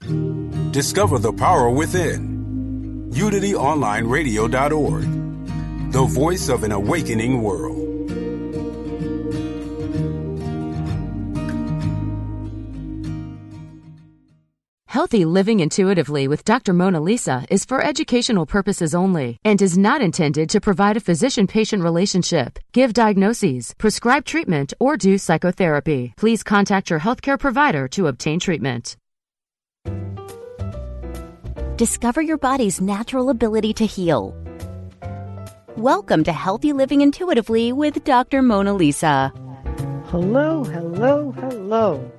Discover the power within. UnityOnlineRadio.org, the voice of an awakening world. Healthy Living Intuitively with Dr. Mona Lisa is for educational purposes only and is not intended to provide a physician patient relationship, give diagnoses, prescribe treatment, or do psychotherapy. Please contact your healthcare provider to obtain treatment. Discover your body's natural ability to heal. Welcome to Healthy Living Intuitively with Dr. Mona Lisa. Hello, hello, hello.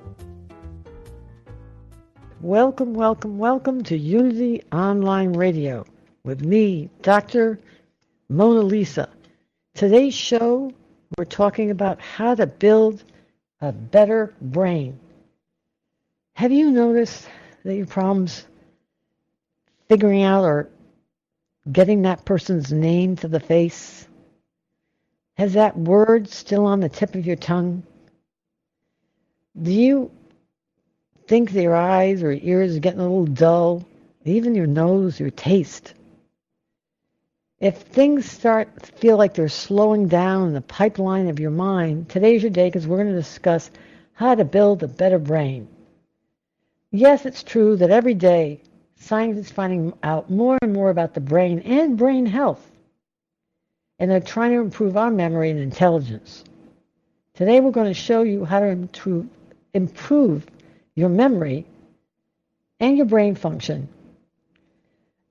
Welcome, welcome, welcome to Unity Online Radio with me, Dr. Mona Lisa. Today's show, we're talking about how to build a better brain. Have you noticed that your problems figuring out or getting that person's name to the face? Has that word still on the tip of your tongue? Do you think your eyes or ears are getting a little dull? Even your nose, your taste? If things start feel like they're slowing down in the pipeline of your mind, today's your day because we're going to discuss how to build a better brain. Yes, it's true that every day science is finding out more and more about the brain and brain health. And they're trying to improve our memory and intelligence. Today we're going to show you how to improve your memory and your brain function.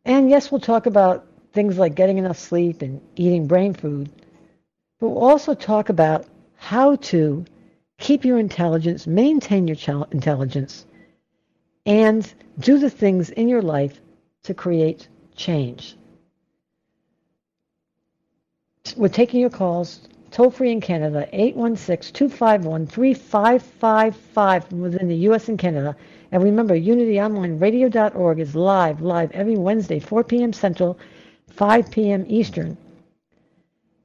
And yes, we'll talk about things like getting enough sleep and eating brain food. But we'll also talk about how to keep your intelligence, maintain your intelligence, and do the things in your life to create change. We're taking your calls toll free in Canada, 816 251 3555 from within the U.S. and Canada. And remember, UnityOnlineRadio.org is live, live every Wednesday, 4 p.m. Central, 5 p.m. Eastern.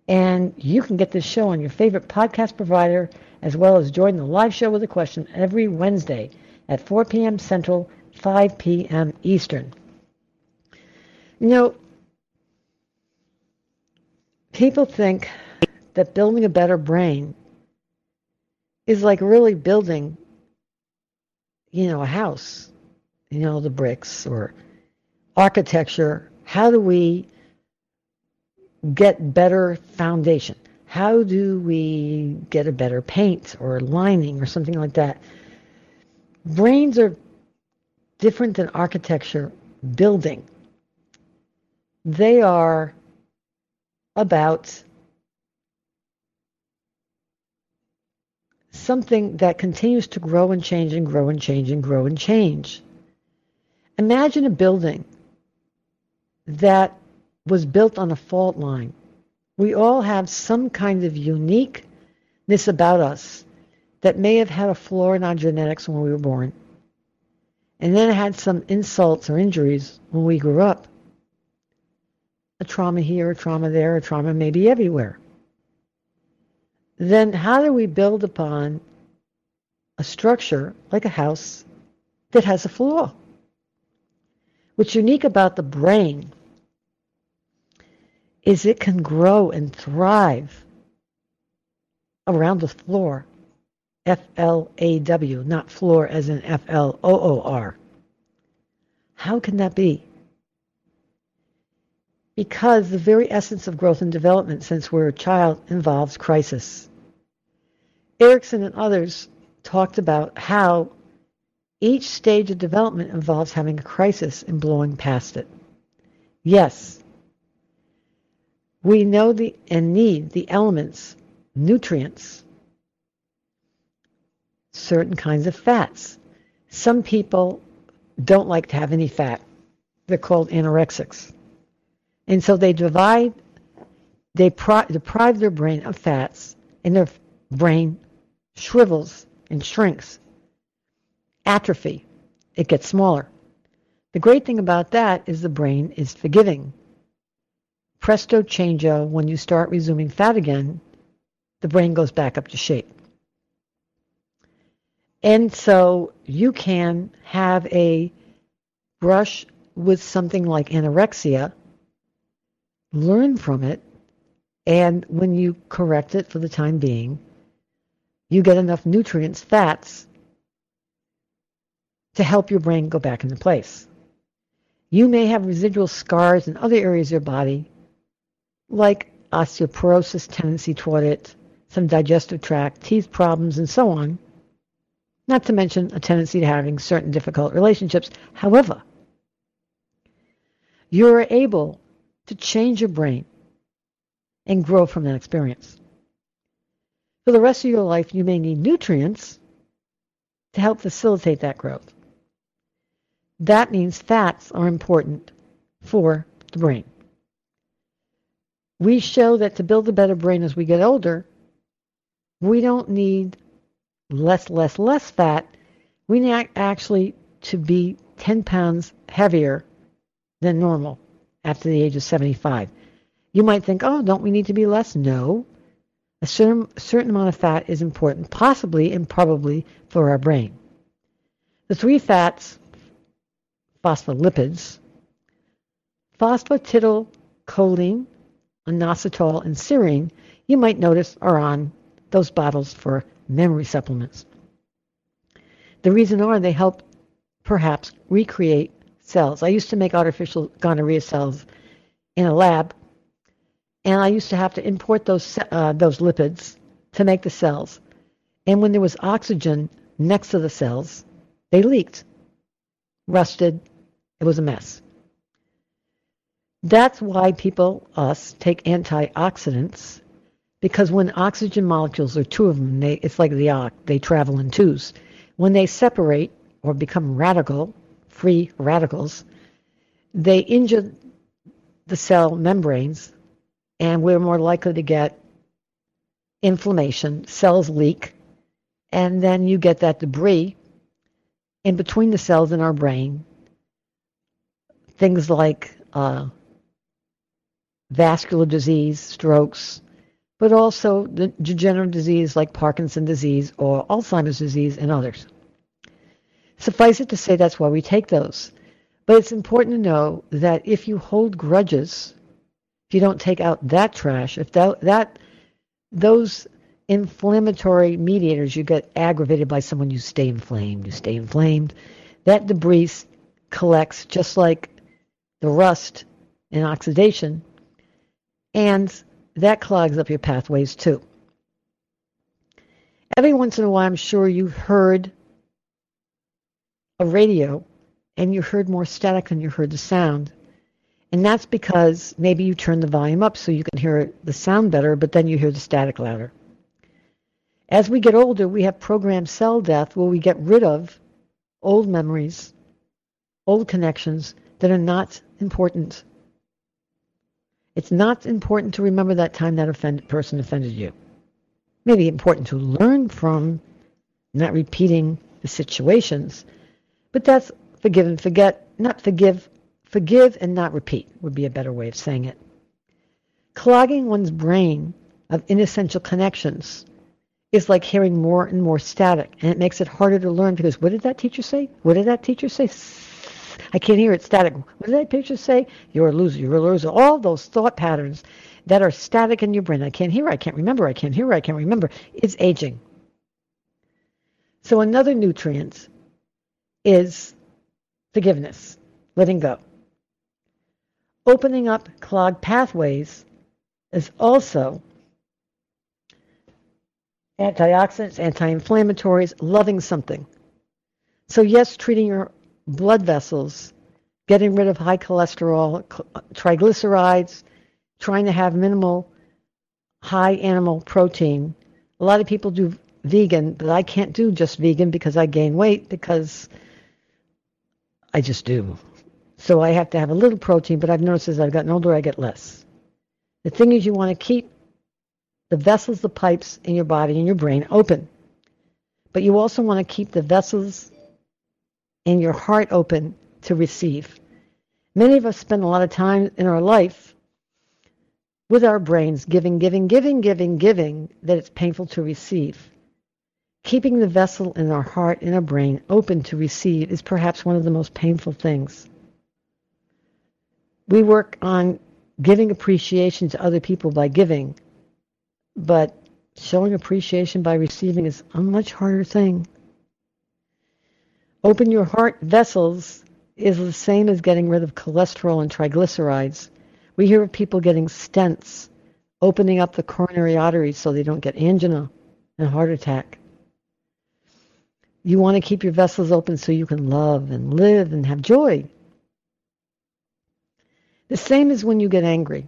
And you can get this show on your favorite podcast provider, as well as join the live show with a question every Wednesday at 4 p.m. Central, 5 p.m. Eastern. You know, people think that building a better brain is like really building, you know, a house, you know, the bricks or architecture. How do we get better foundation? How do we get a better paint or lining or something like that? Brains are different than architecture, building. They are about something that continues to grow and change and grow and change and grow and change. Imagine a building that was built on a fault line. We all have some kind of uniqueness about us that may have had a flaw in our genetics when we were born, and then had some insults or injuries when we grew up. A trauma here, a trauma there, a trauma maybe everywhere. Then how do we build upon a structure like a house that has a flaw? What's unique about the brain is it can grow and thrive around the floor. F L A W, not floor as in F L O O R. How can that be? Because the very essence of growth and development since we're a child involves crisis. Erikson and others talked about how each stage of development involves having a crisis and blowing past it. Yes, we know the and need the elements, nutrients, certain kinds of fats. Some people don't like to have any fat. They're called anorexics. And so they divide, they pri- deprive their brain of fats, and their brain shrivels and shrinks. Atrophy. It gets smaller. The great thing about that is the brain is forgiving. Presto changeo, uh, when you start resuming fat again, the brain goes back up to shape. And so you can have a brush with something like anorexia, learn from it, and when you correct it for the time being, you get enough nutrients, fats, to help your brain go back into place. You may have residual scars in other areas of your body, like osteoporosis tendency toward it, some digestive tract, teeth problems, and so on not to mention a tendency to having certain difficult relationships. However, you're able to change your brain and grow from that experience. For the rest of your life, you may need nutrients to help facilitate that growth. That means fats are important for the brain. We show that to build a better brain as we get older, we don't need less, less, less fat, we need actually to be 10 pounds heavier than normal after the age of 75. You might think, oh, don't we need to be less? No. A certain, certain amount of fat is important, possibly and probably for our brain. The three fats, phospholipids, phosphatidylcholine, inositol, and serine, you might notice are on those bottles for memory supplements. The reason are they help perhaps recreate cells. I used to make artificial gonorrhea cells in a lab, and I used to have to import those uh, those lipids to make the cells. And when there was oxygen next to the cells, they leaked, rusted. It was a mess. That's why people, us, take antioxidants because when oxygen molecules are two of them, they, it's like the arc, they travel in twos. When they separate or become radical, free radicals, they injure the cell membranes, and we're more likely to get inflammation, cells leak, and then you get that debris in between the cells in our brain. Things like uh, vascular disease, strokes, but also the degenerative disease like Parkinson's disease or Alzheimer's disease and others. Suffice it to say that's why we take those. But it's important to know that if you hold grudges, if you don't take out that trash, if that, that those inflammatory mediators, you get aggravated by someone, you stay inflamed, you stay inflamed. That debris collects just like the rust and oxidation. And that clogs up your pathways too. Every once in a while, I'm sure you heard a radio and you heard more static than you heard the sound. And that's because maybe you turn the volume up so you can hear the sound better, but then you hear the static louder. As we get older, we have programmed cell death where we get rid of old memories, old connections that are not important it's not important to remember that time that offended person offended you. Maybe important to learn from, not repeating the situations, but that's forgive and forget, not forgive, forgive and not repeat would be a better way of saying it. Clogging one's brain of inessential connections is like hearing more and more static, and it makes it harder to learn because what did that teacher say? What did that teacher say? I can't hear it. Static. What did that picture say? You're a loser. You're a loser. All those thought patterns that are static in your brain. I can't hear. I can't remember. I can't hear. I can't remember. It's aging. So another nutrient is forgiveness, letting go. Opening up clogged pathways is also antioxidants, anti-inflammatories, loving something. So yes, treating your blood vessels, getting rid of high cholesterol, triglycerides, trying to have minimal high animal protein. A lot of people do vegan, but I can't do just vegan because I gain weight because I just do. So I have to have a little protein, but I've noticed as I've gotten older, I get less. The thing is, you want to keep the vessels, the pipes in your body and your brain open. But you also want to keep the vessels in your heart open to receive. Many of us spend a lot of time in our life with our brains giving, giving, giving, giving, giving, that it's painful to receive. Keeping the vessel in our heart and our brain open to receive is perhaps one of the most painful things. We work on giving appreciation to other people by giving, but showing appreciation by receiving is a much harder thing. Open your heart vessels is the same as getting rid of cholesterol and triglycerides. We hear of people getting stents, opening up the coronary arteries so they don't get angina and heart attack. You want to keep your vessels open so you can love and live and have joy. The same as when you get angry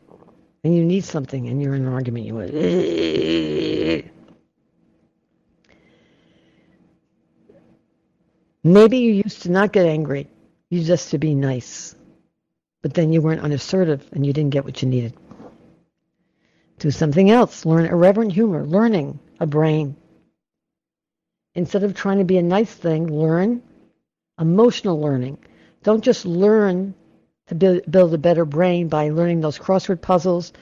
and you need something and you're in an argument. You Maybe you used to not get angry. You just to be nice. But then you weren't unassertive and you didn't get what you needed. Do something else. Learn irreverent humor. Learning a brain. Instead of trying to be a nice thing, learn emotional learning. Don't just learn to build, build a better brain by learning those crossword puzzles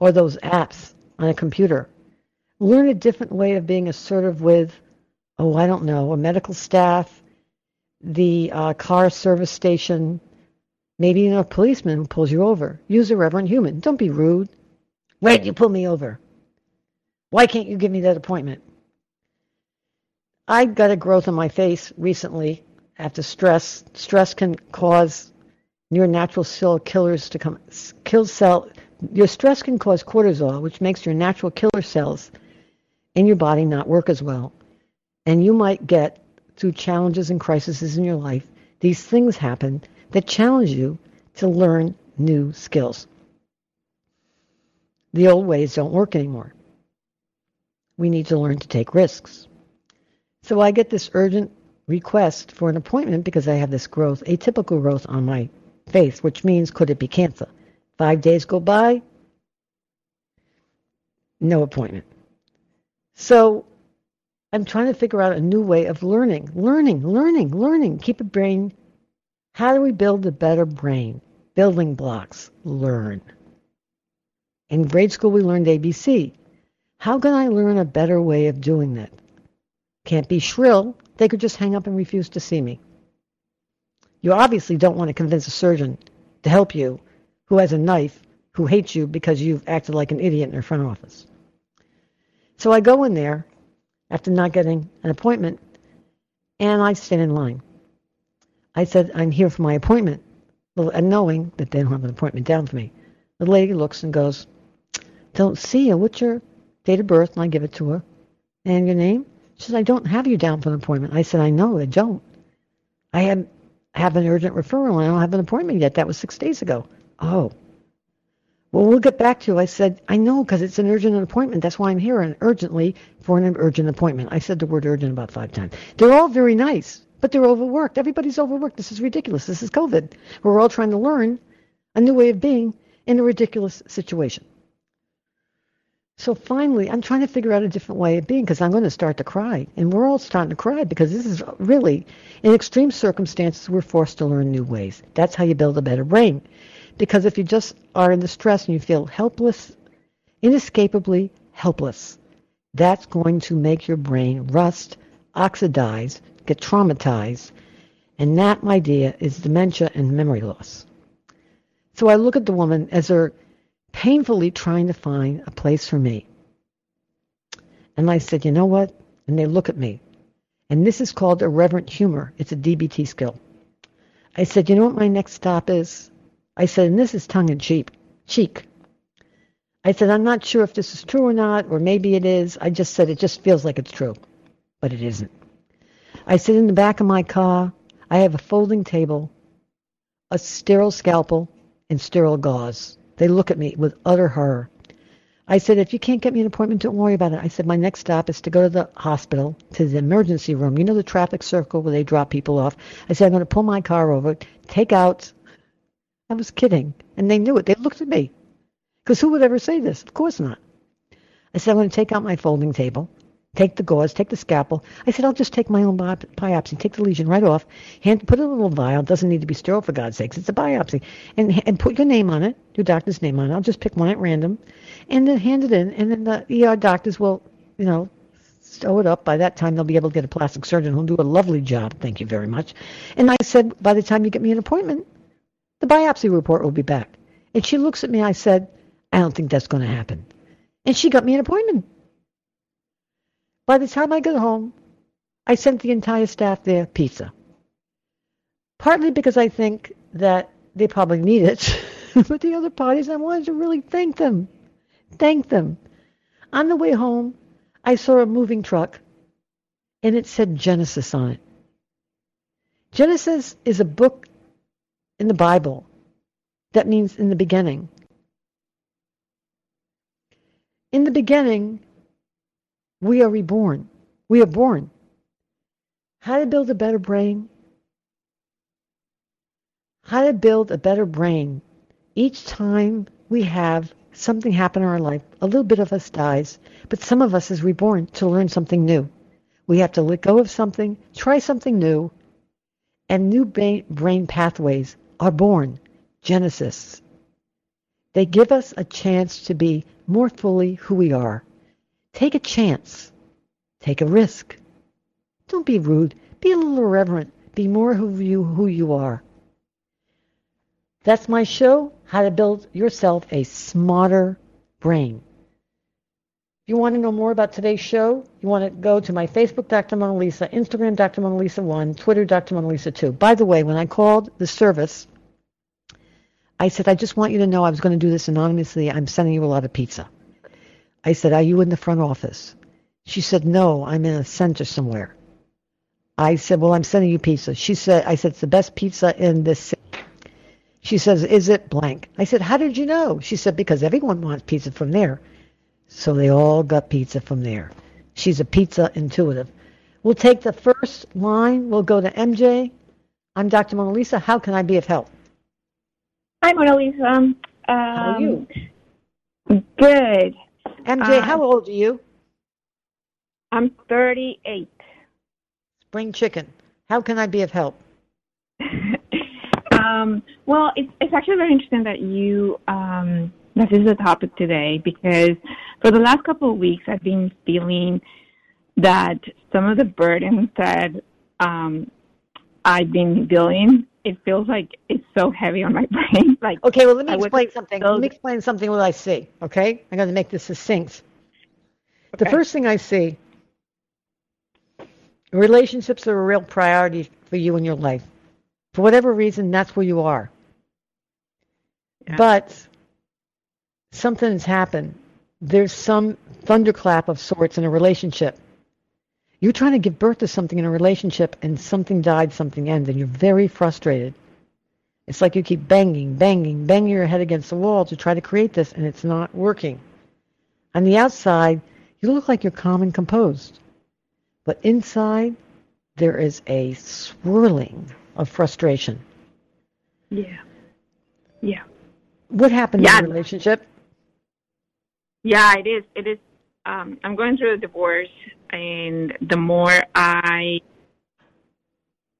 or those apps on a computer. Learn a different way of being assertive with, oh, I don't know, a medical staff, the uh, car service station, maybe a policeman pulls you over. Use a reverent human. Don't be rude. Wait, you pull me over. Why can't you give me that appointment? I got a growth on my face recently after stress. Stress can cause your natural cell killers to come kill cell. Your stress can cause cortisol, which makes your natural killer cells in your body not work as well, and you might get through challenges and crises in your life. These things happen that challenge you to learn new skills. The old ways don't work anymore. We need to learn to take risks. So I get this urgent request for an appointment because I have this growth, atypical growth on my face, which means could it be cancer? Five days go by, no appointment. So I'm trying to figure out a new way of learning, learning, learning, learning. Keep a brain. How do we build a better brain? Building blocks. Learn. In grade school, we learned ABC. How can I learn a better way of doing that? Can't be shrill. They could just hang up and refuse to see me. You obviously don't want to convince a surgeon to help you who has a knife, who hates you because you've acted like an idiot in their front office. So I go in there after not getting an appointment and I stand in line. I said, I'm here for my appointment, and knowing that they don't have an appointment down for me. The lady looks and goes, Don't see you. What's your date of birth? And I give it to her. And your name? She says, I don't have you down for an appointment. I said, I know, I don't. I have, have an urgent referral and I don't have an appointment yet. That was six days ago. Oh. Well, we'll get back to you. I said, I know because it's an urgent appointment. That's why I'm here and urgently for an urgent appointment. I said the word urgent about five times. They're all very nice, but they're overworked. Everybody's overworked. This is ridiculous. This is COVID. We're all trying to learn a new way of being in a ridiculous situation. So finally, I'm trying to figure out a different way of being because I'm going to start to cry. And we're all starting to cry because this is really, in extreme circumstances, we're forced to learn new ways. That's how you build a better brain. Because if you just are in the stress and you feel helpless, inescapably helpless, that's going to make your brain rust, oxidize, get traumatized, And that, my dear, is dementia and memory loss. So I look at the woman as they're painfully trying to find a place for me. And I said, you know what? And they look at me. And this is called irreverent humor. It's a DBT skill. I said, you know what my next stop is? I said, and this is tongue in cheek. Cheek. I said, I'm not sure if this is true or not, or maybe it is. I just said it just feels like it's true, but it isn't. I sit in the back of my car. I have a folding table, a sterile scalpel, and sterile gauze. They look at me with utter horror. I said, if you can't get me an appointment, don't worry about it. I said, my next stop is to go to the hospital, to the emergency room. You know the traffic circle where they drop people off. I said, I'm going to pull my car over, take out. I was kidding. And they knew it. They looked at me. Because who would ever say this? Of course not. I said, I'm going to take out my folding table, take the gauze, take the scalpel. I said, I'll just take my own bi- biopsy, take the lesion right off, hand, put it in a little vial. It doesn't need to be sterile for God's sakes. It's a biopsy. And, and put your name on it, your doctor's name on it. I'll just pick one at random and then hand it in. And then the ER doctors will, you know, sew it up. By that time, they'll be able to get a plastic surgeon who'll do a lovely job. Thank you very much. And I said, by the time you get me an appointment, the biopsy report will be back. And she looks at me. I said, I don't think that's going to happen. And she got me an appointment. By the time I got home, I sent the entire staff there pizza. Partly because I think that they probably need it, but the other parties, I wanted to really thank them. Thank them. On the way home, I saw a moving truck, and it said Genesis on it. Genesis is a book in the Bible that means in the beginning. In the beginning, we are reborn. We are born. How to build a better brain? How to build a better brain. Each time we have something happen in our life, a little bit of us dies, but some of us is reborn to learn something new. We have to let go of something, try something new, and new brain pathways are born. Genesis. They give us a chance to be more fully who we are. Take a chance. Take a risk. Don't be rude. Be a little irreverent. Be more who you, who you are. That's my show, How to Build Yourself a Smarter Brain. If you want to know more about today's show, you want to go to my Facebook, Dr. Mona Lisa, Instagram, Dr. Mona Lisa 1, Twitter, Dr. Mona Lisa 2. By the way, when I called the service, I said, I just want you to know I was going to do this anonymously. I'm sending you a lot of pizza. I said, Are you in the front office? She said, No, I'm in a center somewhere. I said, Well, I'm sending you pizza. She said, I said, It's the best pizza in this city. She says, Is it blank? I said, How did you know? She said, Because everyone wants pizza from there. So they all got pizza from there. She's a pizza intuitive. We'll take the first line. We'll go to MJ. I'm Dr. Mona Lisa. How can I be of help? Hi, Mona Lisa. Um, how are you? Good. MJ, uh, how old are you? I'm 38. Spring chicken. How can I be of help? um, well, it's, it's actually very interesting that you um, that this is the topic today because for the last couple of weeks I've been feeling that some of the burdens that um, I've been dealing it feels like it's so heavy on my brain. Like okay, well let me explain something. Let me explain something what I see. Okay, I'm going to make this succinct. Okay. The first thing I see, relationships are a real priority for you in your life. For whatever reason, that's where you are. Yeah. But something has happened. There's some thunderclap of sorts in a relationship you're trying to give birth to something in a relationship and something died, something ended, and you're very frustrated. It's like you keep banging, banging, banging your head against the wall to try to create this, and it's not working. On the outside, you look like you're calm and composed. But inside, there is a swirling of frustration. Yeah. Yeah. What happened yeah. in the relationship? Yeah, it is. It is. Um, I'm going through a divorce, and the more I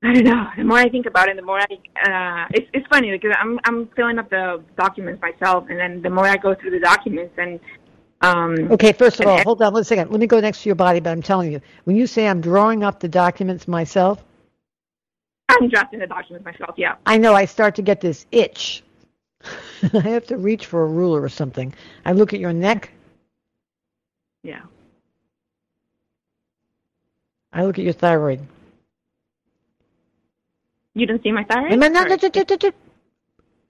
I don't know. The more I think about it, the more I uh, it's it's funny because I'm I'm filling up the documents myself, and then the more I go through the documents, and um, okay. First of all, hold on one second. Let me go next to your body, but I'm telling you, when you say I'm drawing up the documents myself, I'm drafting the documents myself. Yeah. I know. I start to get this itch. I have to reach for a ruler or something. I look at your neck. Yeah. I look at your thyroid. You don't see my thyroid? Am I not- Or-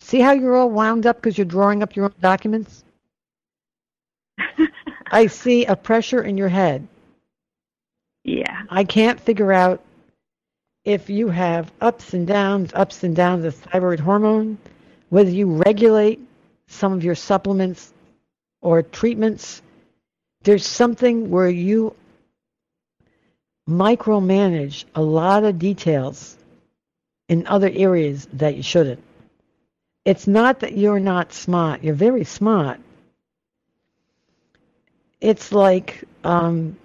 See how you're all wound up because you're drawing up your own documents? I see a pressure in your head. yeah. I can't figure out if you have ups and downs, ups and downs of thyroid hormone, whether you regulate some of your supplements or treatments. There's something where you micromanage a lot of details in other areas that you shouldn't. It's not that you're not smart, you're very smart. It's like um,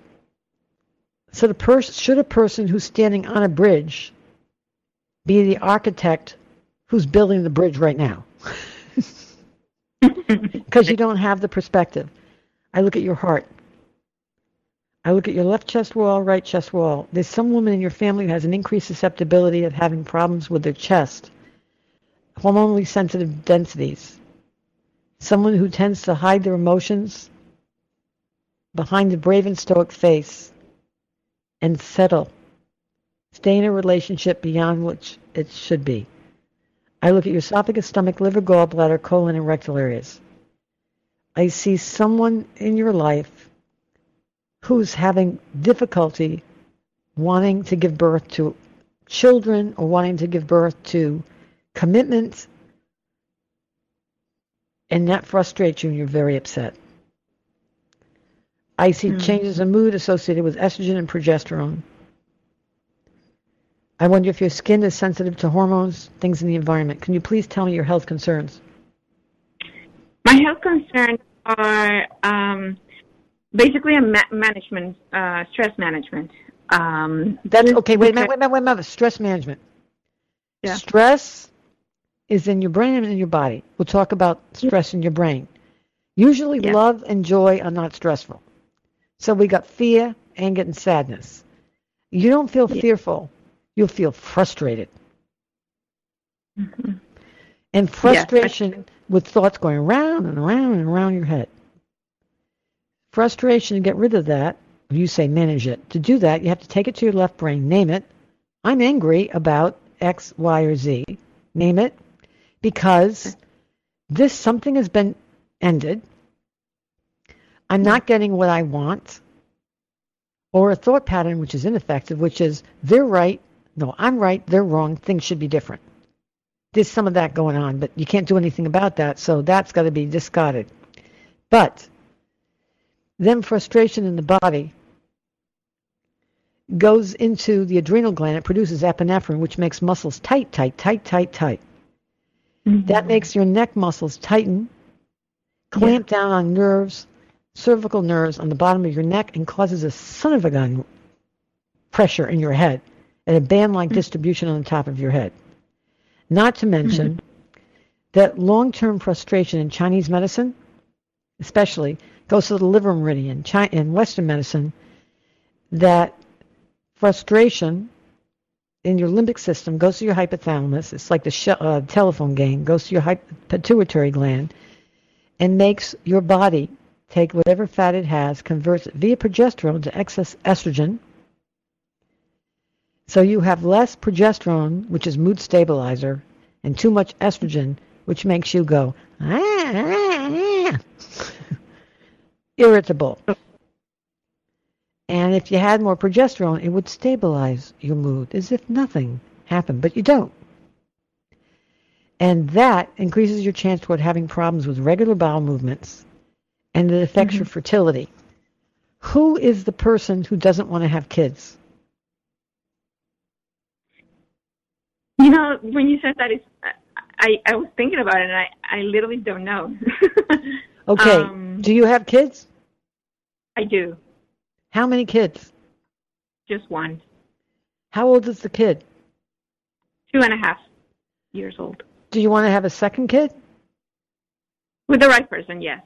so the person should a person who's standing on a bridge be the architect who's building the bridge right now? Because you don't have the perspective. I look at your heart. I look at your left chest wall, right chest wall. There's some woman in your family who has an increased susceptibility of having problems with their chest, hormonally sensitive densities. Someone who tends to hide their emotions behind a brave and stoic face and settle. Stay in a relationship beyond which it should be. I look at your esophagus, stomach, liver, gallbladder, colon, and rectal areas. I see someone in your life who's having difficulty wanting to give birth to children or wanting to give birth to commitment, and that frustrates you and you're very upset. I see changes in mood associated with estrogen and progesterone. I wonder if your skin is sensitive to hormones, things in the environment. Can you please tell me your health concerns? My health concerns are um, basically a ma- management, uh, stress management. Um, That's okay. Wait a minute. Wait a minute. Wait a minute. Stress management. Yeah. Stress is in your brain and in your body. We'll talk about stress in your brain. Usually, Yeah. love and joy are not stressful. So we got fear, anger, and sadness. You don't feel fearful. You'll feel frustrated. Mhm. And frustration with thoughts going around and around and around your head. Frustration, to get rid of that, you say manage it. To do that, you have to take it to your left brain, name it. I'm angry about X, Y, or Z. Name it because this something has been ended. I'm not getting what I want. Or a thought pattern which is ineffective, which is they're right, no, I'm right, they're wrong, things should be different there's some of that going on, but you can't do anything about that, so that's got to be discarded. But then frustration in the body goes into the adrenal gland. It produces epinephrine, which makes muscles tight, tight, tight, tight, tight. Mm-hmm. That makes your neck muscles tighten, clamp down on nerves, cervical nerves on the bottom of your neck, and causes a son of a gun pressure in your head and a band like mm. distribution on the top of your head. Not to mention mm-hmm. that long term frustration in Chinese medicine, especially, goes to the liver meridian. In Western medicine, that frustration in your limbic system goes to your hypothalamus. It's like the sh- uh, telephone game, goes to your hy- pituitary gland and makes your body take whatever fat it has, converts it via progesterone to excess estrogen. So you have less progesterone, which is mood stabilizer, and too much estrogen, which makes you go "Ah, ah, ah," irritable. And if you had more progesterone, it would stabilize your mood as if nothing happened, but you don't. And that increases your chance toward having problems with regular bowel movements, and it affects your fertility. Who is the person who doesn't want to have kids? You know, when you said that, it's, I, I was thinking about it, and I, I literally don't know. Okay. Um, Do you have kids? I do. How many kids? Just one. How old is the kid? Two and a half years old. Do you want to have a second kid? With the right person, yes.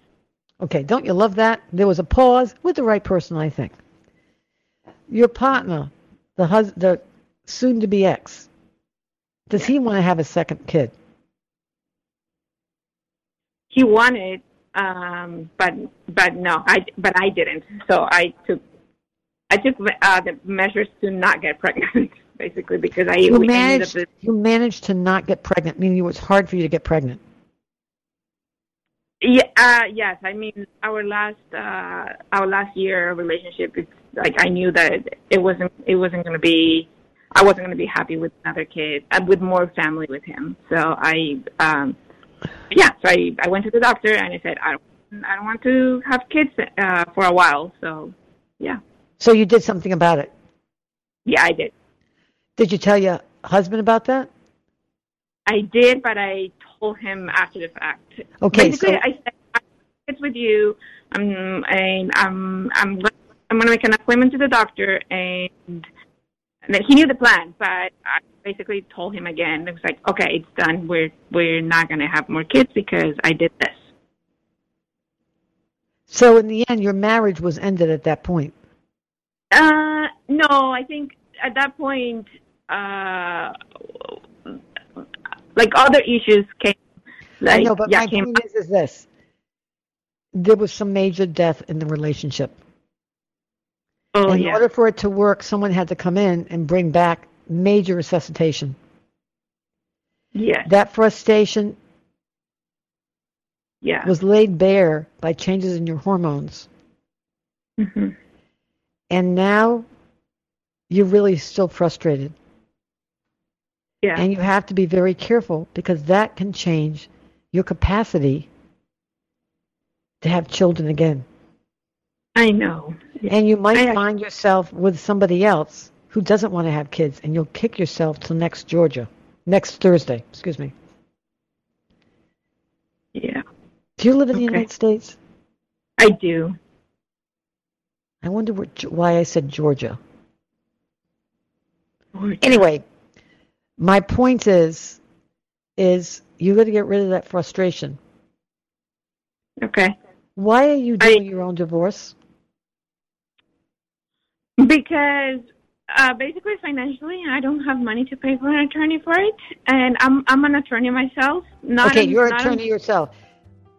Okay, don't you love that? There was a pause with the right person, I think. Your partner, the hus- the soon to be ex, Does he want to have a second kid? He wanted, um, but but no, I but I didn't. So I took I took uh, the measures to not get pregnant, basically, because I You we- I knew managed. that You managed to not get pregnant, meaning it was hard for you to get pregnant. yeah, uh, yes. I mean, our last uh, our last year relationship, it's like I knew that it wasn't it wasn't going to be. I wasn't going to be happy with another kid, uh, with more family with him. So I, um, yeah. So I, I went to the doctor and I said I don't I don't want to have kids uh, for a while. So yeah, So you did something about it. yeah, I did. Did you tell your husband about that? I did, but I told him after the fact. Okay, Basically, so- I said, "It's with you. I'm, and I'm, I'm, I'm going to make an appointment to the doctor." And, and then he knew the plan, but I basically told him again. It was like, "Okay, it's done. We're, we're not going to have more kids because I did this." So in the end, your marriage was ended at that point. Uh, no, I think at that point, uh, like other issues came. Like, I know, but yeah, my point is, is this: there was some major death in the relationship. Oh, in yeah. order for it to work, someone had to come in and bring back major resuscitation. Yes. That frustration yeah. was laid bare by changes in your hormones, hmm and now you're really still frustrated. Yeah. And you have to be very careful because that can change your capacity to have children again. I know. And you might I- find yourself with somebody else who doesn't want to have kids, and you'll kick yourself till next Georgia, next Thursday. Excuse me. Yeah. Do you live in the United States? I do. I wonder what, why I said Georgia. Anyway, my point is, is you got to get rid of that frustration. Okay. Why are you I- doing your own divorce? Because uh, basically, financially, I don't have money to pay for an attorney for it, and I'm I'm an attorney myself. Not okay, an- you're an attorney yourself.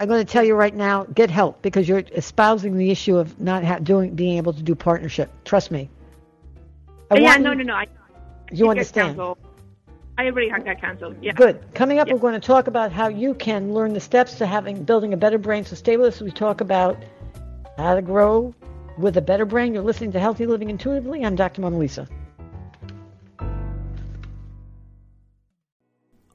I'm going to tell you right now, get help because you're espousing the issue of not ha- doing, being able to do partnership. Trust me. I yeah, no, no, no. I, You I understand? I already got got canceled. Yeah. Good. Coming up, Yeah. we're going to talk about how you can learn the steps to having building a better brain. So stay with us. as We talk about how to grow with a better brain. You're listening to Healthy Living Intuitively. I'm Dr. Mona Lisa.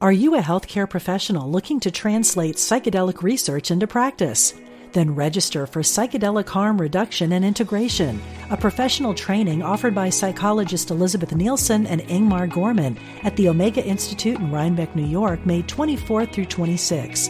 Are you a healthcare professional looking to translate psychedelic research into practice? Then register for Psychedelic Harm Reduction and Integration, a professional training offered by psychologist Elizabeth Nielson and Ingmar Gorman at the Omega Institute in Rhinebeck, New York, May 24th through 26.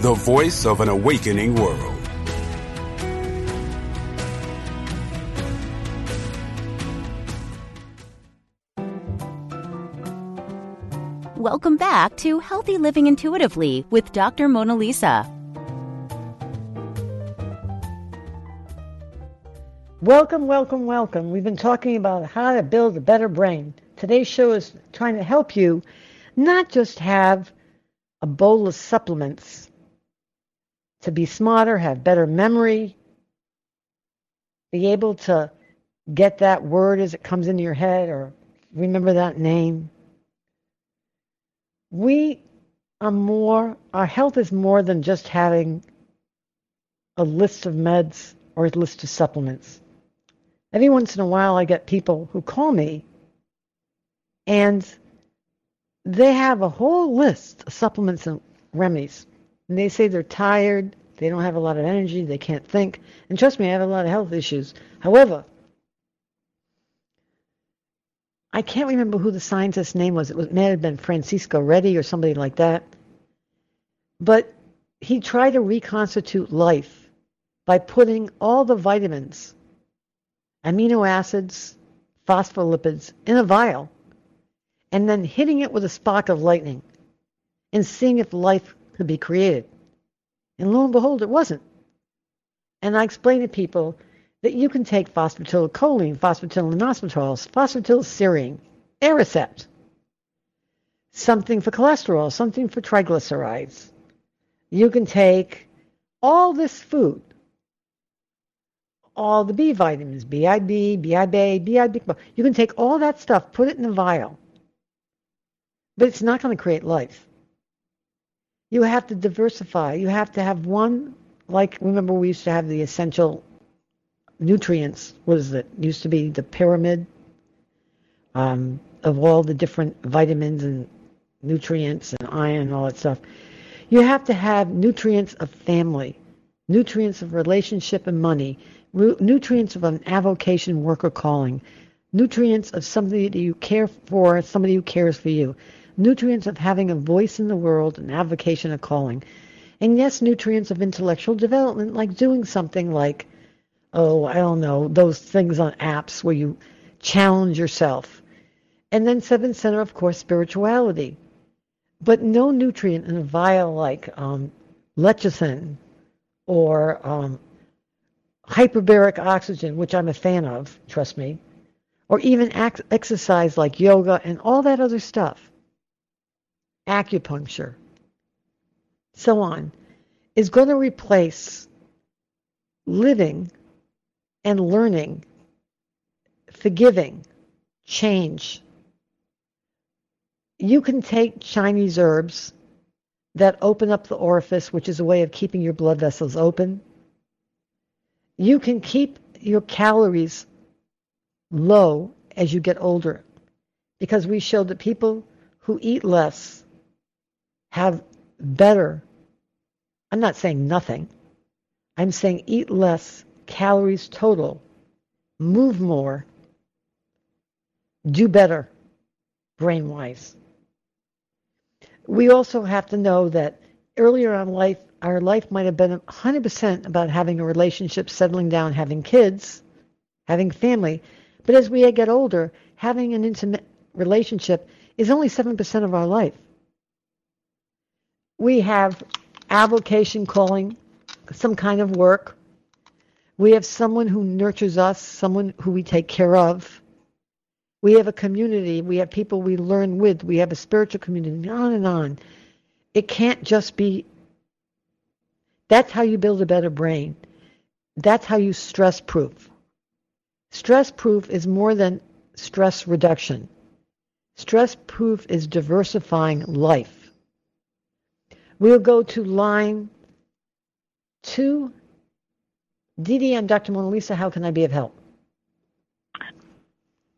the voice of an awakening world. Welcome back to Healthy Living Intuitively with Dr. Mona Lisa. Welcome, welcome, welcome. We've been talking about how to build a better brain Today's show is trying to help you not just have a bowl of supplements to be smarter, have better memory, be able to get that word as it comes into your head or remember that name. We are more, our health is more than just having a list of meds or a list of supplements. Every once in a while, I get people who call me and they have a whole list of supplements and remedies. And they say they're tired, they don't have a lot of energy, they can't think. And trust me, I have a lot of health issues. However, I can't remember who the scientist's name was. It was, may have been Francisco Redi or somebody like that. But he tried to reconstitute life by putting all the vitamins, amino acids, phospholipids in a vial and then hitting it with a spark of lightning and seeing if life could be created. And lo and behold, it wasn't. And I explain to people that you can take phosphatidylcholine, phosphatidylinositols, phosphatidylserine, Aricept, something for cholesterol, something for triglycerides. You can take all this food, all the B vitamins, BIB, BIB, BIB. You can take all that stuff, put it in a vial, but it's not going to create life. You have to diversify. You have to have one, like, remember we used to have the essential nutrients. What is it? used to be the pyramid um, of all the different vitamins and nutrients and iron and all that stuff. You have to have nutrients of family, nutrients of relationship and money, nutrients of an avocation worker calling, nutrients of somebody that you care for, somebody who cares for you nutrients of having a voice in the world, an avocation, a calling. And yes, nutrients of intellectual development, like doing something like, oh, I don't know, those things on apps where you challenge yourself. And then seventh center, of course, spirituality. But no nutrient in a vial like um, lecithin or um, hyperbaric oxygen, which I'm a fan of, trust me, or even exercise like yoga and all that other stuff acupuncture, so on, is going to replace living and learning, forgiving, change. You can take Chinese herbs that open up the orifice, which is a way of keeping your blood vessels open. You can keep your calories low as you get older because we showed that people who eat less have better, I'm not saying nothing, I'm saying eat less calories total, move more, do better brain wise. We also have to know that earlier in life, our life might have been 100% about having a relationship, settling down, having kids, having family. But as we get older, having an intimate relationship is only 7% of our life we have avocation calling, some kind of work. We have someone who nurtures us, someone who we take care of. We have a community. We have people we learn with. We have a spiritual community, on and on. It can't just be. That's how you build a better brain. That's how you stress proof. Stress proof is more than stress reduction. Stress proof is diversifying life. We'll go to line two. Didi, I'm Dr. Mona Lisa. How can I be of help?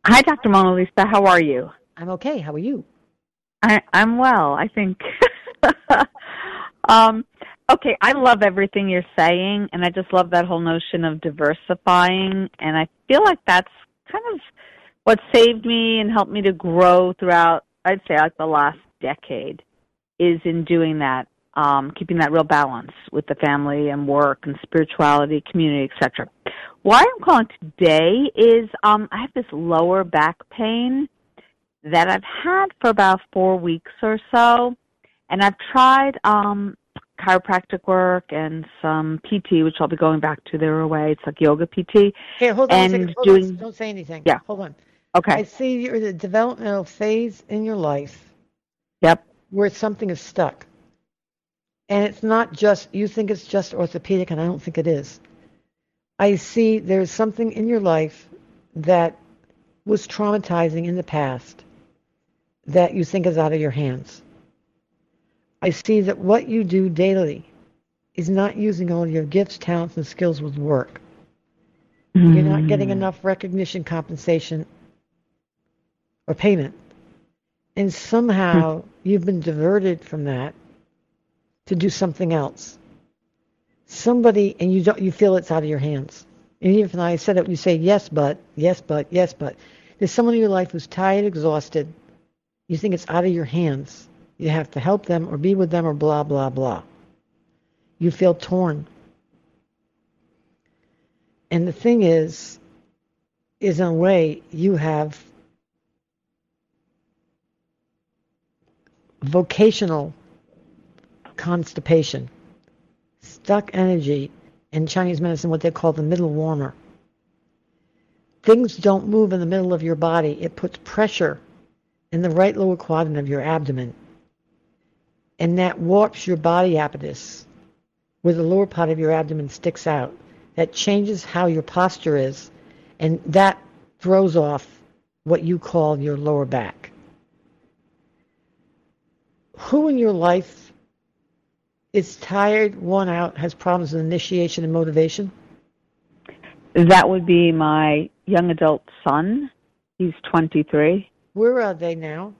Hi, Dr. Mona Lisa. How are you? I'm okay. How are you? I, I'm well, I think. um, okay, I love everything you're saying, and I just love that whole notion of diversifying. And I feel like that's kind of what saved me and helped me to grow throughout, I'd say, like the last decade, is in doing that um, keeping that real balance with the family and work and spirituality, community, etc. Why I'm calling today is um, I have this lower back pain that I've had for about four weeks or so, and I've tried um, chiropractic work and some PT, which I'll be going back to. There away. It's like yoga PT. Here, hold on and a second. Hold doing, on. Don't say anything. Yeah. Hold on. Okay. I see you're in a developmental phase in your life. Yep. Where something is stuck. And it's not just, you think it's just orthopedic, and I don't think it is. I see there's something in your life that was traumatizing in the past that you think is out of your hands. I see that what you do daily is not using all your gifts, talents, and skills with work. Mm. You're not getting enough recognition, compensation, or payment. And somehow mm. you've been diverted from that to do something else. Somebody, and you don't, you feel it's out of your hands. And even if I said it, you say yes, but yes, but yes, but. There's someone in your life who's tired, exhausted. You think it's out of your hands. You have to help them or be with them or blah blah blah. You feel torn. And the thing is, is in a way you have vocational constipation, stuck energy in Chinese medicine, what they call the middle warmer. Things don't move in the middle of your body. It puts pressure in the right lower quadrant of your abdomen. And that warps your body apparatus where the lower part of your abdomen sticks out. That changes how your posture is. And that throws off what you call your lower back. Who in your life is tired, worn out, has problems with initiation and motivation? That would be my young adult son. He's 23. Where are they now?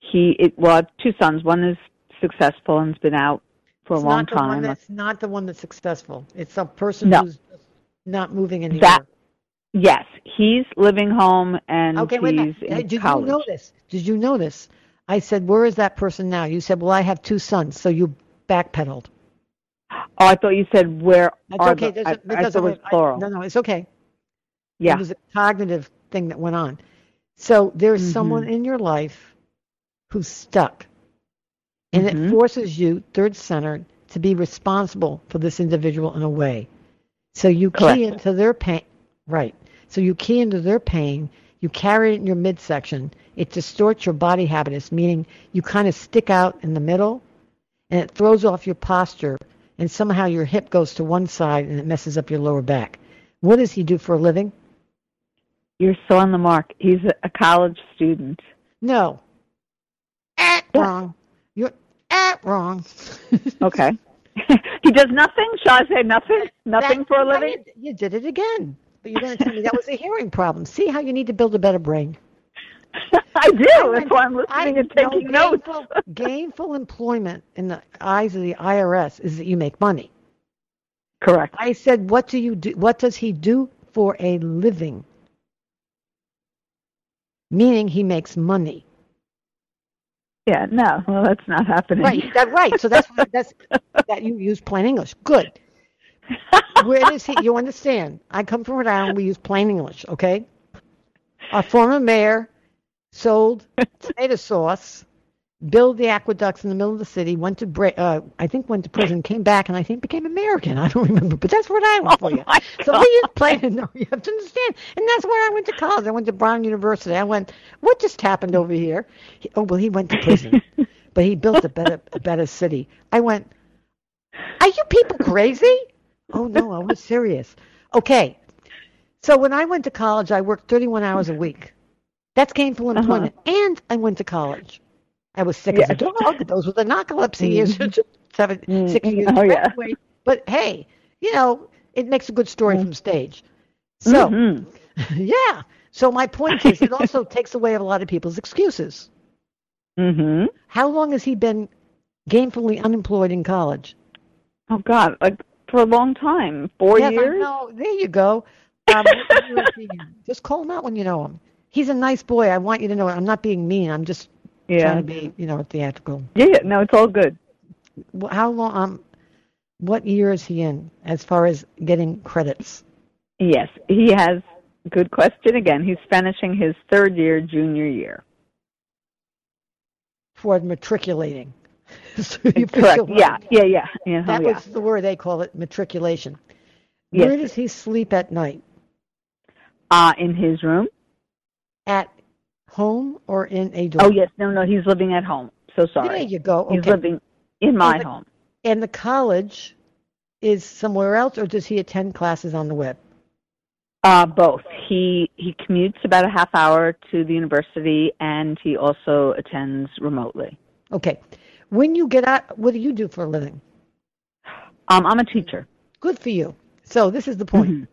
He, it, well, I have two sons. One is successful and's been out for it's a long time. It's not the one that's successful. It's a person no. who's not moving anywhere. That, yes, he's living home and okay, he's wait a minute. in Did college. you notice? Did you notice? I said, "Where is that person now?" You said, "Well, I have two sons." So you backpedaled. Oh, I thought you said where That's okay. the, I, I it was I- plural. no, no, it's okay. yeah. It was a cognitive thing that went on. So there's Mhm. someone in your life who's stuck, and Mhm. it forces you, third center, to be responsible for this individual in a way. So you Correct. key into their pain, right? So you key into their pain. You carry it in your midsection. It distorts your body habitus, meaning you kind of stick out in the middle, and it throws off your posture, and somehow your hip goes to one side, and it messes up your lower back. What does he do for a living? You're so on the mark. He's a, a college student. No. Eh, Yeah. wrong. You're eh, wrong. Okay. he does nothing? Shall I say nothing? Nothing That- for a living? You, you did it again. But you're going to tell me that was a hearing problem. See how you need to build a better brain. I do. I That's why I'm listening and no, taking notes. gainful, gainful employment in the eyes of the IRS is that you make money. Correct. I said, what do you do? What does he do for a living? Meaning he makes money. Yeah, no. Well, that's not happening. Right. That, right. So that's that's that you use plain English. Good. Where does he? You understand? I come from Rhode Island. We use plain English. Okay. Our former mayor sold tomato sauce, built the aqueducts in the middle of the city. Went to bra- uh, I think went to prison, came back, and I think became American. I don't remember, but that's Rhode Island for you. Oh So we use plain. No, you have to understand. And that's where I went to college. I went to Brown University. I went. What just happened over here? He, oh well, he went to prison, but he built a better a better city. I went. Are you people crazy? Oh no, I was serious. Okay. So when I went to college, I worked 31 hours a week. That's gainful employment. And I went to college. I was sick as a dog. Those were the narcolepsy years. Seven, Mm, six years. oh, yeah. But hey, you know, it makes a good story from stage. So, Mhm. yeah. So my point is, it also takes away a lot of people's excuses. Mhm. How long has he been gainfully unemployed in college? Oh God, like for a long time, four yes, years. know. There you go. Um, what year is he in? just call him out when you know him. He's a nice boy. I want you to know. it. I'm not being mean. I'm just Yeah. trying to be, you know, theatrical. Yeah, yeah. No, it's all good. How long? Um, what year is he in as far as getting credits? Yes, he has. Good question again. He's finishing his third year, junior year. for matriculating. So Correct. Yeah, yeah, yeah. yeah. That oh, yeah. was the word they call it, matriculation. Yes. Where does he sleep at night? Uh, in his room. At home or in a dorm? Oh yes, no, no, he's living at home. So sorry. There you go. Okay. He's living in my and the, home. And the college is somewhere else, or does he attend classes on the web? Uh, both. He he commutes about a half hour to the university, and he also attends remotely. Okay. When you get out, what do you do for a living? Um, I'm a teacher. Good for you. So this is the point. Mm-hmm.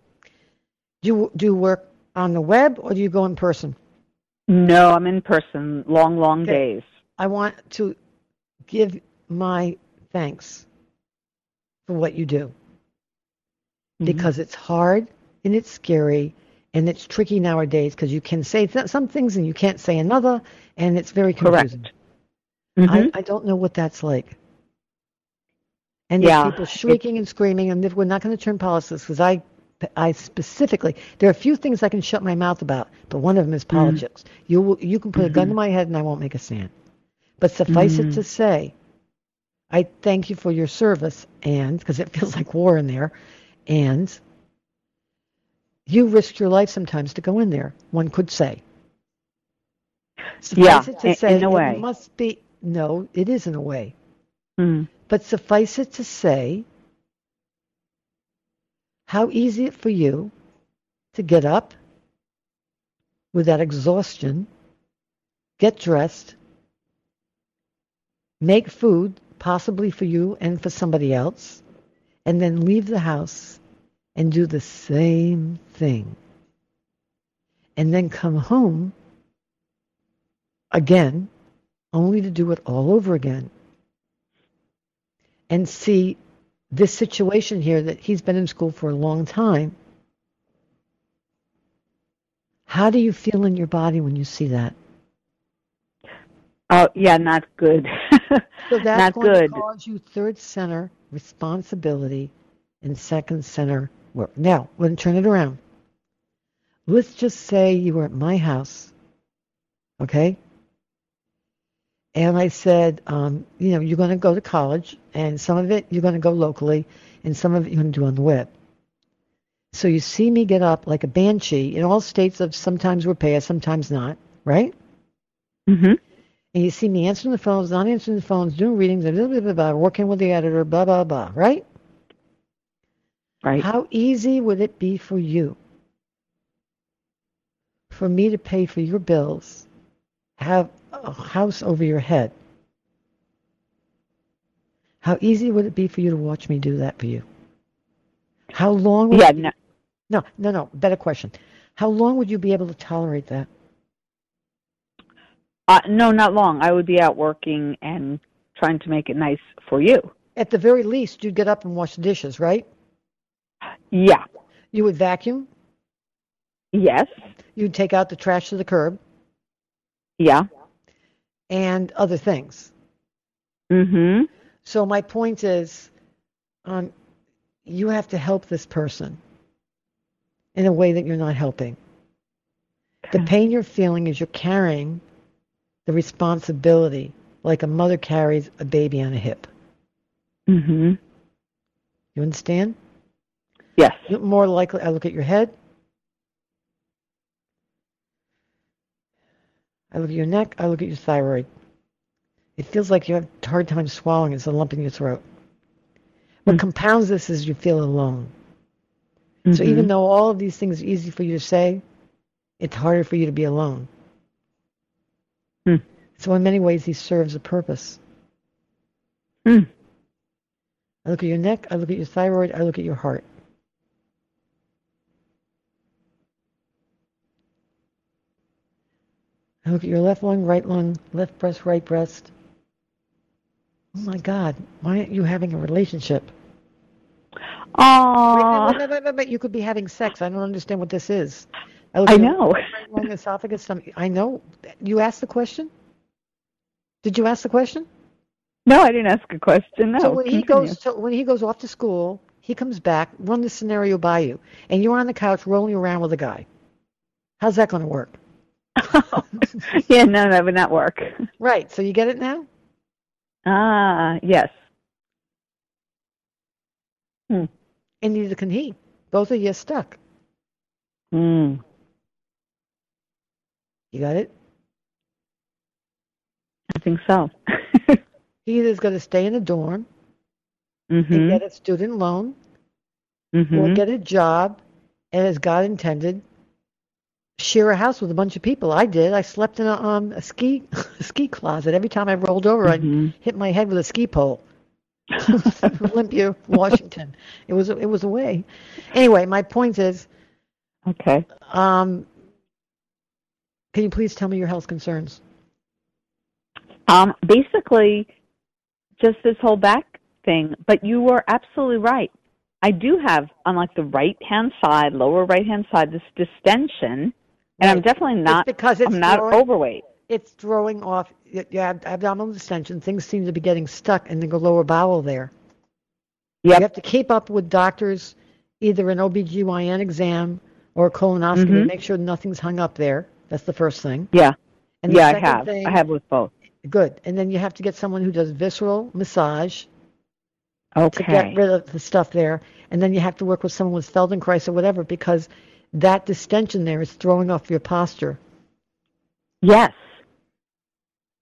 Do you do you work on the web or do you go in person? No, I'm in person. Long, long okay. days. I want to give my thanks for what you do mm-hmm. because it's hard and it's scary and it's tricky nowadays because you can say th- some things and you can't say another and it's very confusing. Correct. Mm-hmm. I, I don't know what that's like. And there's yeah. people shrieking and screaming, and we're not going to turn politics because I, I specifically there are a few things I can shut my mouth about, but one of them is mm-hmm. politics. Mm-hmm. You you can put mm-hmm. a gun to my head and I won't make a stand. But suffice mm-hmm. it to say, I thank you for your service, and because it feels like war in there, and you risked your life sometimes to go in there. One could say. Suffice yeah, it to say, in a way. It must be no, it is in a way. Mm. But suffice it to say, how easy it for you to get up with that exhaustion, get dressed, make food, possibly for you and for somebody else, and then leave the house and do the same thing. And then come home again, only to do it all over again and see this situation here that he's been in school for a long time. How do you feel in your body when you see that? Oh, yeah, not good. so that's not going good. to cause you third center responsibility and second center work. Now, going to turn it around. Let's just say you were at my house, okay? And I said, um, you know, you're going to go to college, and some of it you're going to go locally, and some of it you're going to do on the web. So you see me get up like a banshee in all states of sometimes we're paying, sometimes not, right? Mm-hmm. And you see me answering the phones, not answering the phones, doing readings, blah, blah, blah, blah, working with the editor, blah, blah, blah, right? Right. How easy would it be for you for me to pay for your bills, have a house over your head. How easy would it be for you to watch me do that for you? How long? Would yeah, no. no, no, no. Better question. How long would you be able to tolerate that? Uh, no, not long. I would be out working and trying to make it nice for you. At the very least, you'd get up and wash the dishes, right? Yeah. You would vacuum? Yes. You'd take out the trash to the curb? Yeah and other things. Mm-hmm. So my point is, um, you have to help this person in a way that you're not helping. The pain you're feeling is you're carrying the responsibility like a mother carries a baby on a hip. Mm-hmm. You understand? Yes. More likely, I look at your head. I look at your neck. I look at your thyroid. It feels like you have a hard time swallowing. It's a lump in your throat. What mm-hmm. compounds this is you feel alone. Mm-hmm. So even though all of these things are easy for you to say, it's harder for you to be alone. Mm. So in many ways, he serves a purpose. Mm. I look at your neck. I look at your thyroid. I look at your heart. Look at your left lung, right lung, left breast, right breast. Oh my God, why aren't you having a relationship? Oh, wait, wait, wait, you could be having sex. I don't understand what this is. I, I know. Right lung, esophagus, stomach. I know. You asked the question. Did you ask the question? No, I didn't ask a question. No. So when continue. he goes to when he goes off to school, he comes back. Run the scenario by you, and you're on the couch rolling around with a guy. How's that going to work? yeah, no, that would not work. Right. So you get it now? Ah, yes. Hmm. And neither can he. Both of you are stuck. Hmm. You got it? I think so. he either is going to stay in a dorm mm-hmm. and get a student loan mm-hmm. or get a job and, as God intended, share a house with a bunch of people. I did. I slept in a, um, a ski a ski closet. Every time I rolled over, mm-hmm. I'd hit my head with a ski pole. Olympia, Washington. It was it was away. Anyway, my point is. Okay. Um. Can you please tell me your health concerns? Um. Basically, just this whole back thing. But you were absolutely right. I do have on like the right hand side, lower right hand side, this distension, and. I'm definitely not it's because it's I'm not throwing, overweight. It's throwing off your abdominal distension. Things seem to be getting stuck in the lower bowel there. Yep. You have to keep up with doctors, either an OBGYN exam or a colonoscopy mm-hmm. to make sure nothing's hung up there. That's the first thing. Yeah. And yeah, I have. Thing, I have with both. Good. And then you have to get someone who does visceral massage okay. to get rid of the stuff there. And then you have to work with someone with Feldenkrais or whatever because that distension there is throwing off your posture. Yes.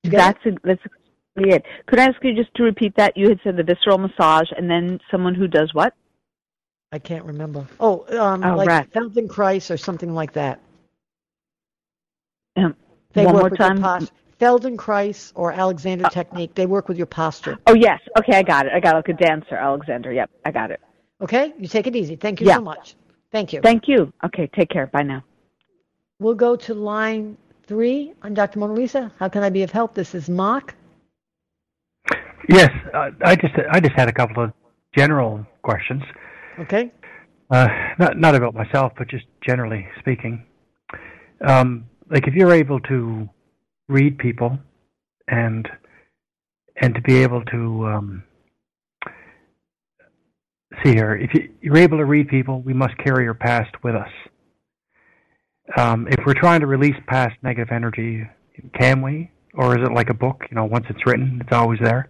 That's a, that's it. Could I ask you just to repeat that? You had said the visceral massage, and then someone who does what? I can't remember. Oh, um, oh, like right. Feldenkrais or something like that. Um, they one work more time. Post- Feldenkrais or Alexander uh, technique. They work with your posture. Oh yes. Okay, I got it. I got it. Like a dancer, Alexander. Yep, I got it. Okay, you take it easy. Thank you yeah. so much. Thank you. Thank you. Okay, take care. Bye now. We'll go to line three I'm Dr. Mona Lisa. How can I be of help? This is Mark. Yes, uh, I just I just had a couple of general questions. Okay. Uh, not not about myself, but just generally speaking. Um, like if you're able to read people and and to be able to um, see here, if you, you're able to read people, we must carry your past with us. Um, if we're trying to release past negative energy, can we, or is it like a book? You know, once it's written, it's always there.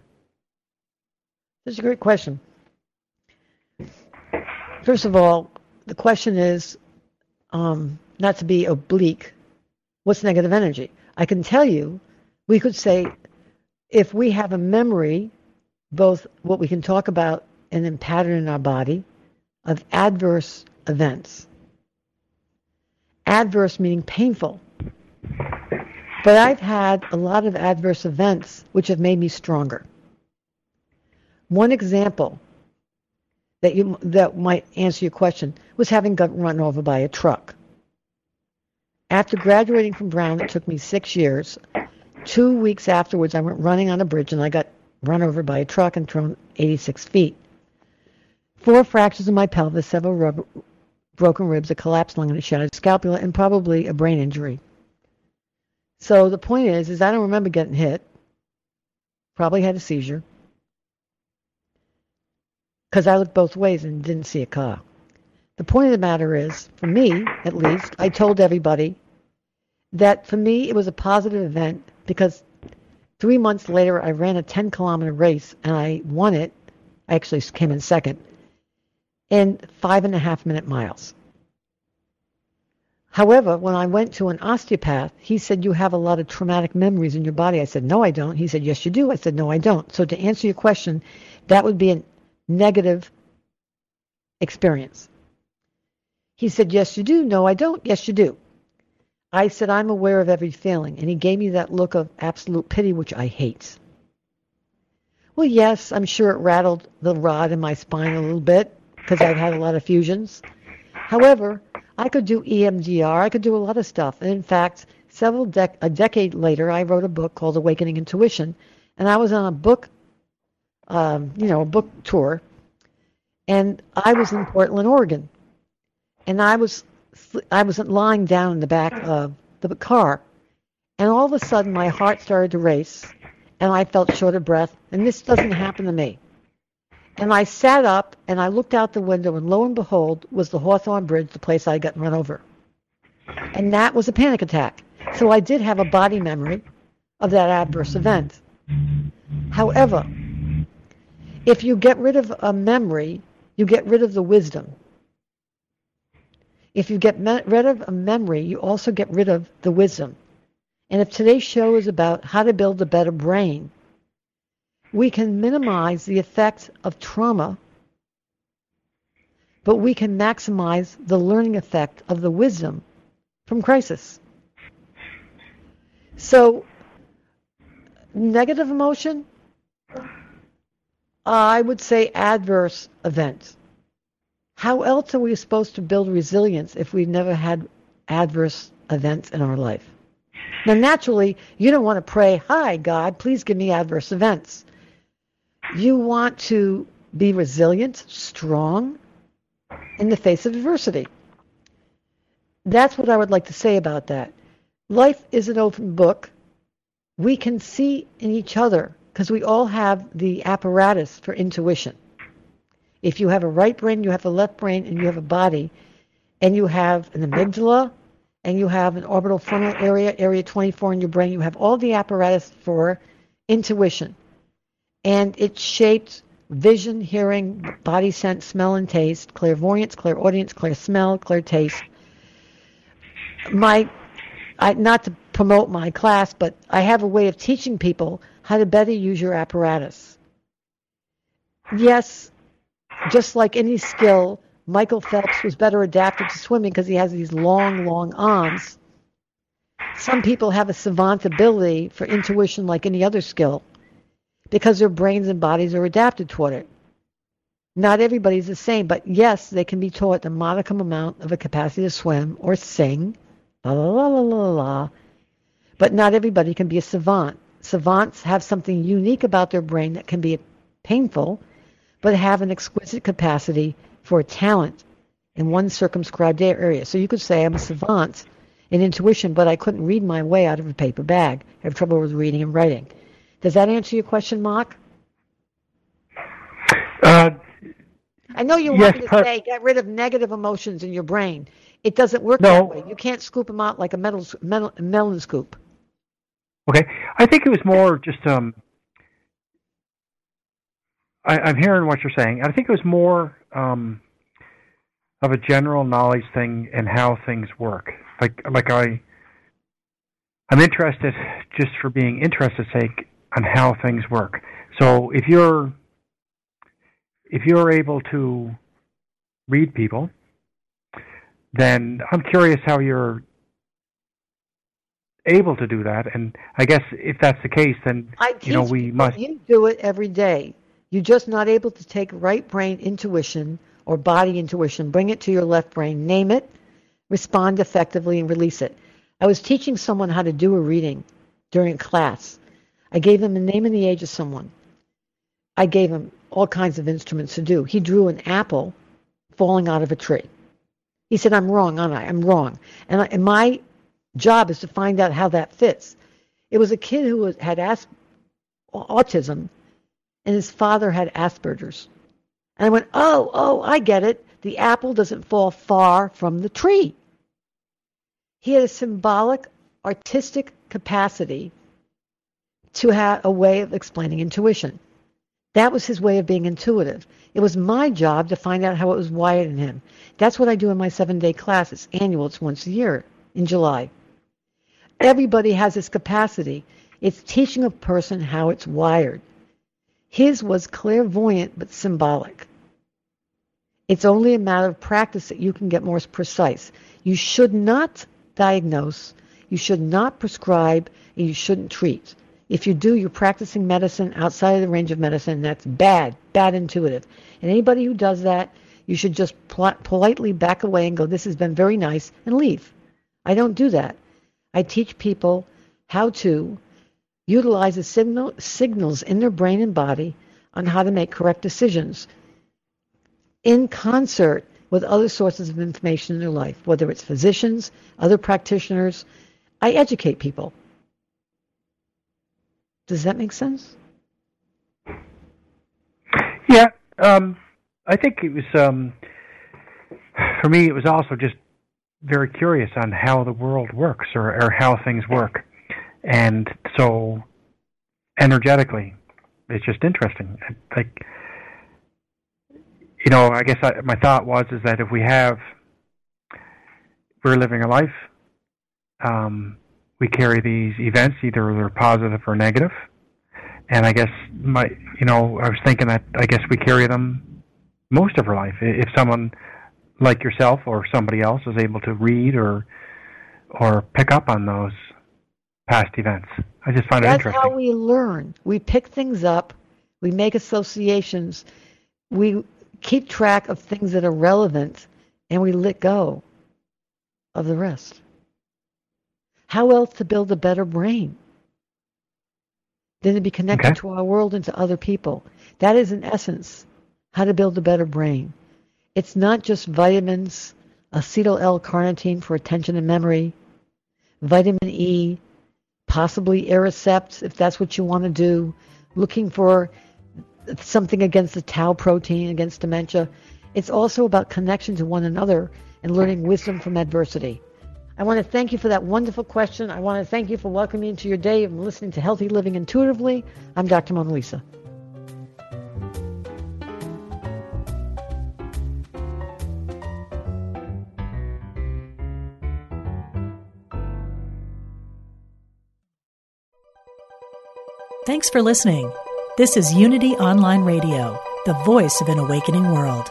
That's a great question. First of all, the question is um, not to be oblique. What's negative energy? I can tell you, we could say if we have a memory, both what we can talk about and then pattern in our body of adverse events. Adverse meaning painful. But I've had a lot of adverse events which have made me stronger. One example that you that might answer your question was having got run over by a truck. After graduating from Brown, it took me six years. Two weeks afterwards, I went running on a bridge and I got run over by a truck and thrown 86 feet. Four fractures in my pelvis, several broken ribs, a collapsed lung, and a shattered scapula, and probably a brain injury. So the point is, is I don't remember getting hit. Probably had a seizure because I looked both ways and didn't see a car. The point of the matter is, for me at least, I told everybody that for me it was a positive event because three months later I ran a 10 kilometer race and I won it. I actually came in second in five and a half minute miles. However, when I went to an osteopath, he said, You have a lot of traumatic memories in your body. I said, No, I don't. He said, Yes, you do. I said, No, I don't. So, to answer your question, that would be a negative experience. He said, Yes, you do. No, I don't. Yes, you do. I said, I'm aware of every feeling. And he gave me that look of absolute pity, which I hate. Well, yes, I'm sure it rattled the rod in my spine a little bit because I've had a lot of fusions. However, I could do EMDR. I could do a lot of stuff. And in fact, several dec- a decade later, I wrote a book called Awakening Intuition, and I was on a book, um, you know, a book tour, and I was in Portland, Oregon, and I was I was lying down in the back of the car, and all of a sudden my heart started to race, and I felt short of breath. And this doesn't happen to me. And I sat up and I looked out the window, and lo and behold, was the Hawthorne Bridge, the place I got run over. And that was a panic attack. So I did have a body memory of that adverse event. However, if you get rid of a memory, you get rid of the wisdom. If you get me- rid of a memory, you also get rid of the wisdom. And if today's show is about how to build a better brain, we can minimize the effect of trauma, but we can maximize the learning effect of the wisdom from crisis. So, negative emotion, I would say adverse events. How else are we supposed to build resilience if we've never had adverse events in our life? Now, naturally, you don't want to pray, Hi, God, please give me adverse events. You want to be resilient, strong in the face of adversity. That's what I would like to say about that. Life is an open book. We can see in each other because we all have the apparatus for intuition. If you have a right brain, you have a left brain, and you have a body, and you have an amygdala, and you have an orbital frontal area, area 24 in your brain, you have all the apparatus for intuition. And it shapes vision, hearing, body sense, smell, and taste, clairvoyance, clairaudience, clear smell, clear taste. My, I, not to promote my class, but I have a way of teaching people how to better use your apparatus. Yes, just like any skill, Michael Phelps was better adapted to swimming because he has these long, long arms. Some people have a savant ability for intuition like any other skill because their brains and bodies are adapted toward it. Not everybody's the same, but yes, they can be taught a modicum amount of a capacity to swim or sing, la la la la la la. But not everybody can be a savant. Savants have something unique about their brain that can be painful, but have an exquisite capacity for talent in one circumscribed area. So you could say I'm a savant in intuition, but I couldn't read my way out of a paper bag. I have trouble with reading and writing. Does that answer your question, Mark? Uh, I know you yes, want me to per- say get rid of negative emotions in your brain. It doesn't work No. that way. You can't scoop them out like a metal, metal, melon scoop. Okay, I think it was more just um. I, I'm hearing what you're saying. I think it was more um, of a general knowledge thing and how things work. Like like I, I'm interested just for being interested sake on how things work. So if you're if you're able to read people, then I'm curious how you're able to do that. And I guess if that's the case, then I you know we must. You do it every day. You're just not able to take right brain intuition or body intuition, bring it to your left brain, name it, respond effectively, and release it. I was teaching someone how to do a reading during class. I gave him the name and the age of someone. I gave him all kinds of instruments to do. He drew an apple falling out of a tree. He said, I'm wrong, aren't I? I'm wrong. And, I, and my job is to find out how that fits. It was a kid who was, had as, autism, and his father had Asperger's. And I went, oh, oh, I get it. The apple doesn't fall far from the tree. He had a symbolic, artistic capacity to have a way of explaining intuition. That was his way of being intuitive. It was my job to find out how it was wired in him. That's what I do in my seven day class. It's annual, it's once a year in July. Everybody has this capacity. It's teaching a person how it's wired. His was clairvoyant but symbolic. It's only a matter of practice that you can get more precise. You should not diagnose, you should not prescribe, and you shouldn't treat. If you do, you're practicing medicine outside of the range of medicine. That's bad, bad intuitive. And anybody who does that, you should just pol- politely back away and go, This has been very nice, and leave. I don't do that. I teach people how to utilize the signal, signals in their brain and body on how to make correct decisions in concert with other sources of information in their life, whether it's physicians, other practitioners. I educate people. Does that make sense? Yeah, um, I think it was um, for me. It was also just very curious on how the world works or, or how things work, and so energetically, it's just interesting. Like you know, I guess I, my thought was is that if we have we're living a life, um, we carry these events, either they're positive or negative. And I guess my, you know, I was thinking that I guess we carry them most of our life. If someone like yourself or somebody else is able to read or or pick up on those past events, I just find That's it interesting. how we learn. We pick things up, we make associations, we keep track of things that are relevant, and we let go of the rest. How else to build a better brain than to be connected Okay. to our world and to other people? That is, in essence, how to build a better brain. It's not just vitamins, acetyl L-carnitine for attention and memory, vitamin E, possibly Aricept if that's what you want to do, looking for something against the tau protein, against dementia. It's also about connection to one another and learning wisdom from adversity. I want to thank you for that wonderful question. I want to thank you for welcoming me into your day and listening to Healthy Living Intuitively. I'm Dr. Mona Lisa. Thanks for listening. This is Unity Online Radio, the voice of an awakening world.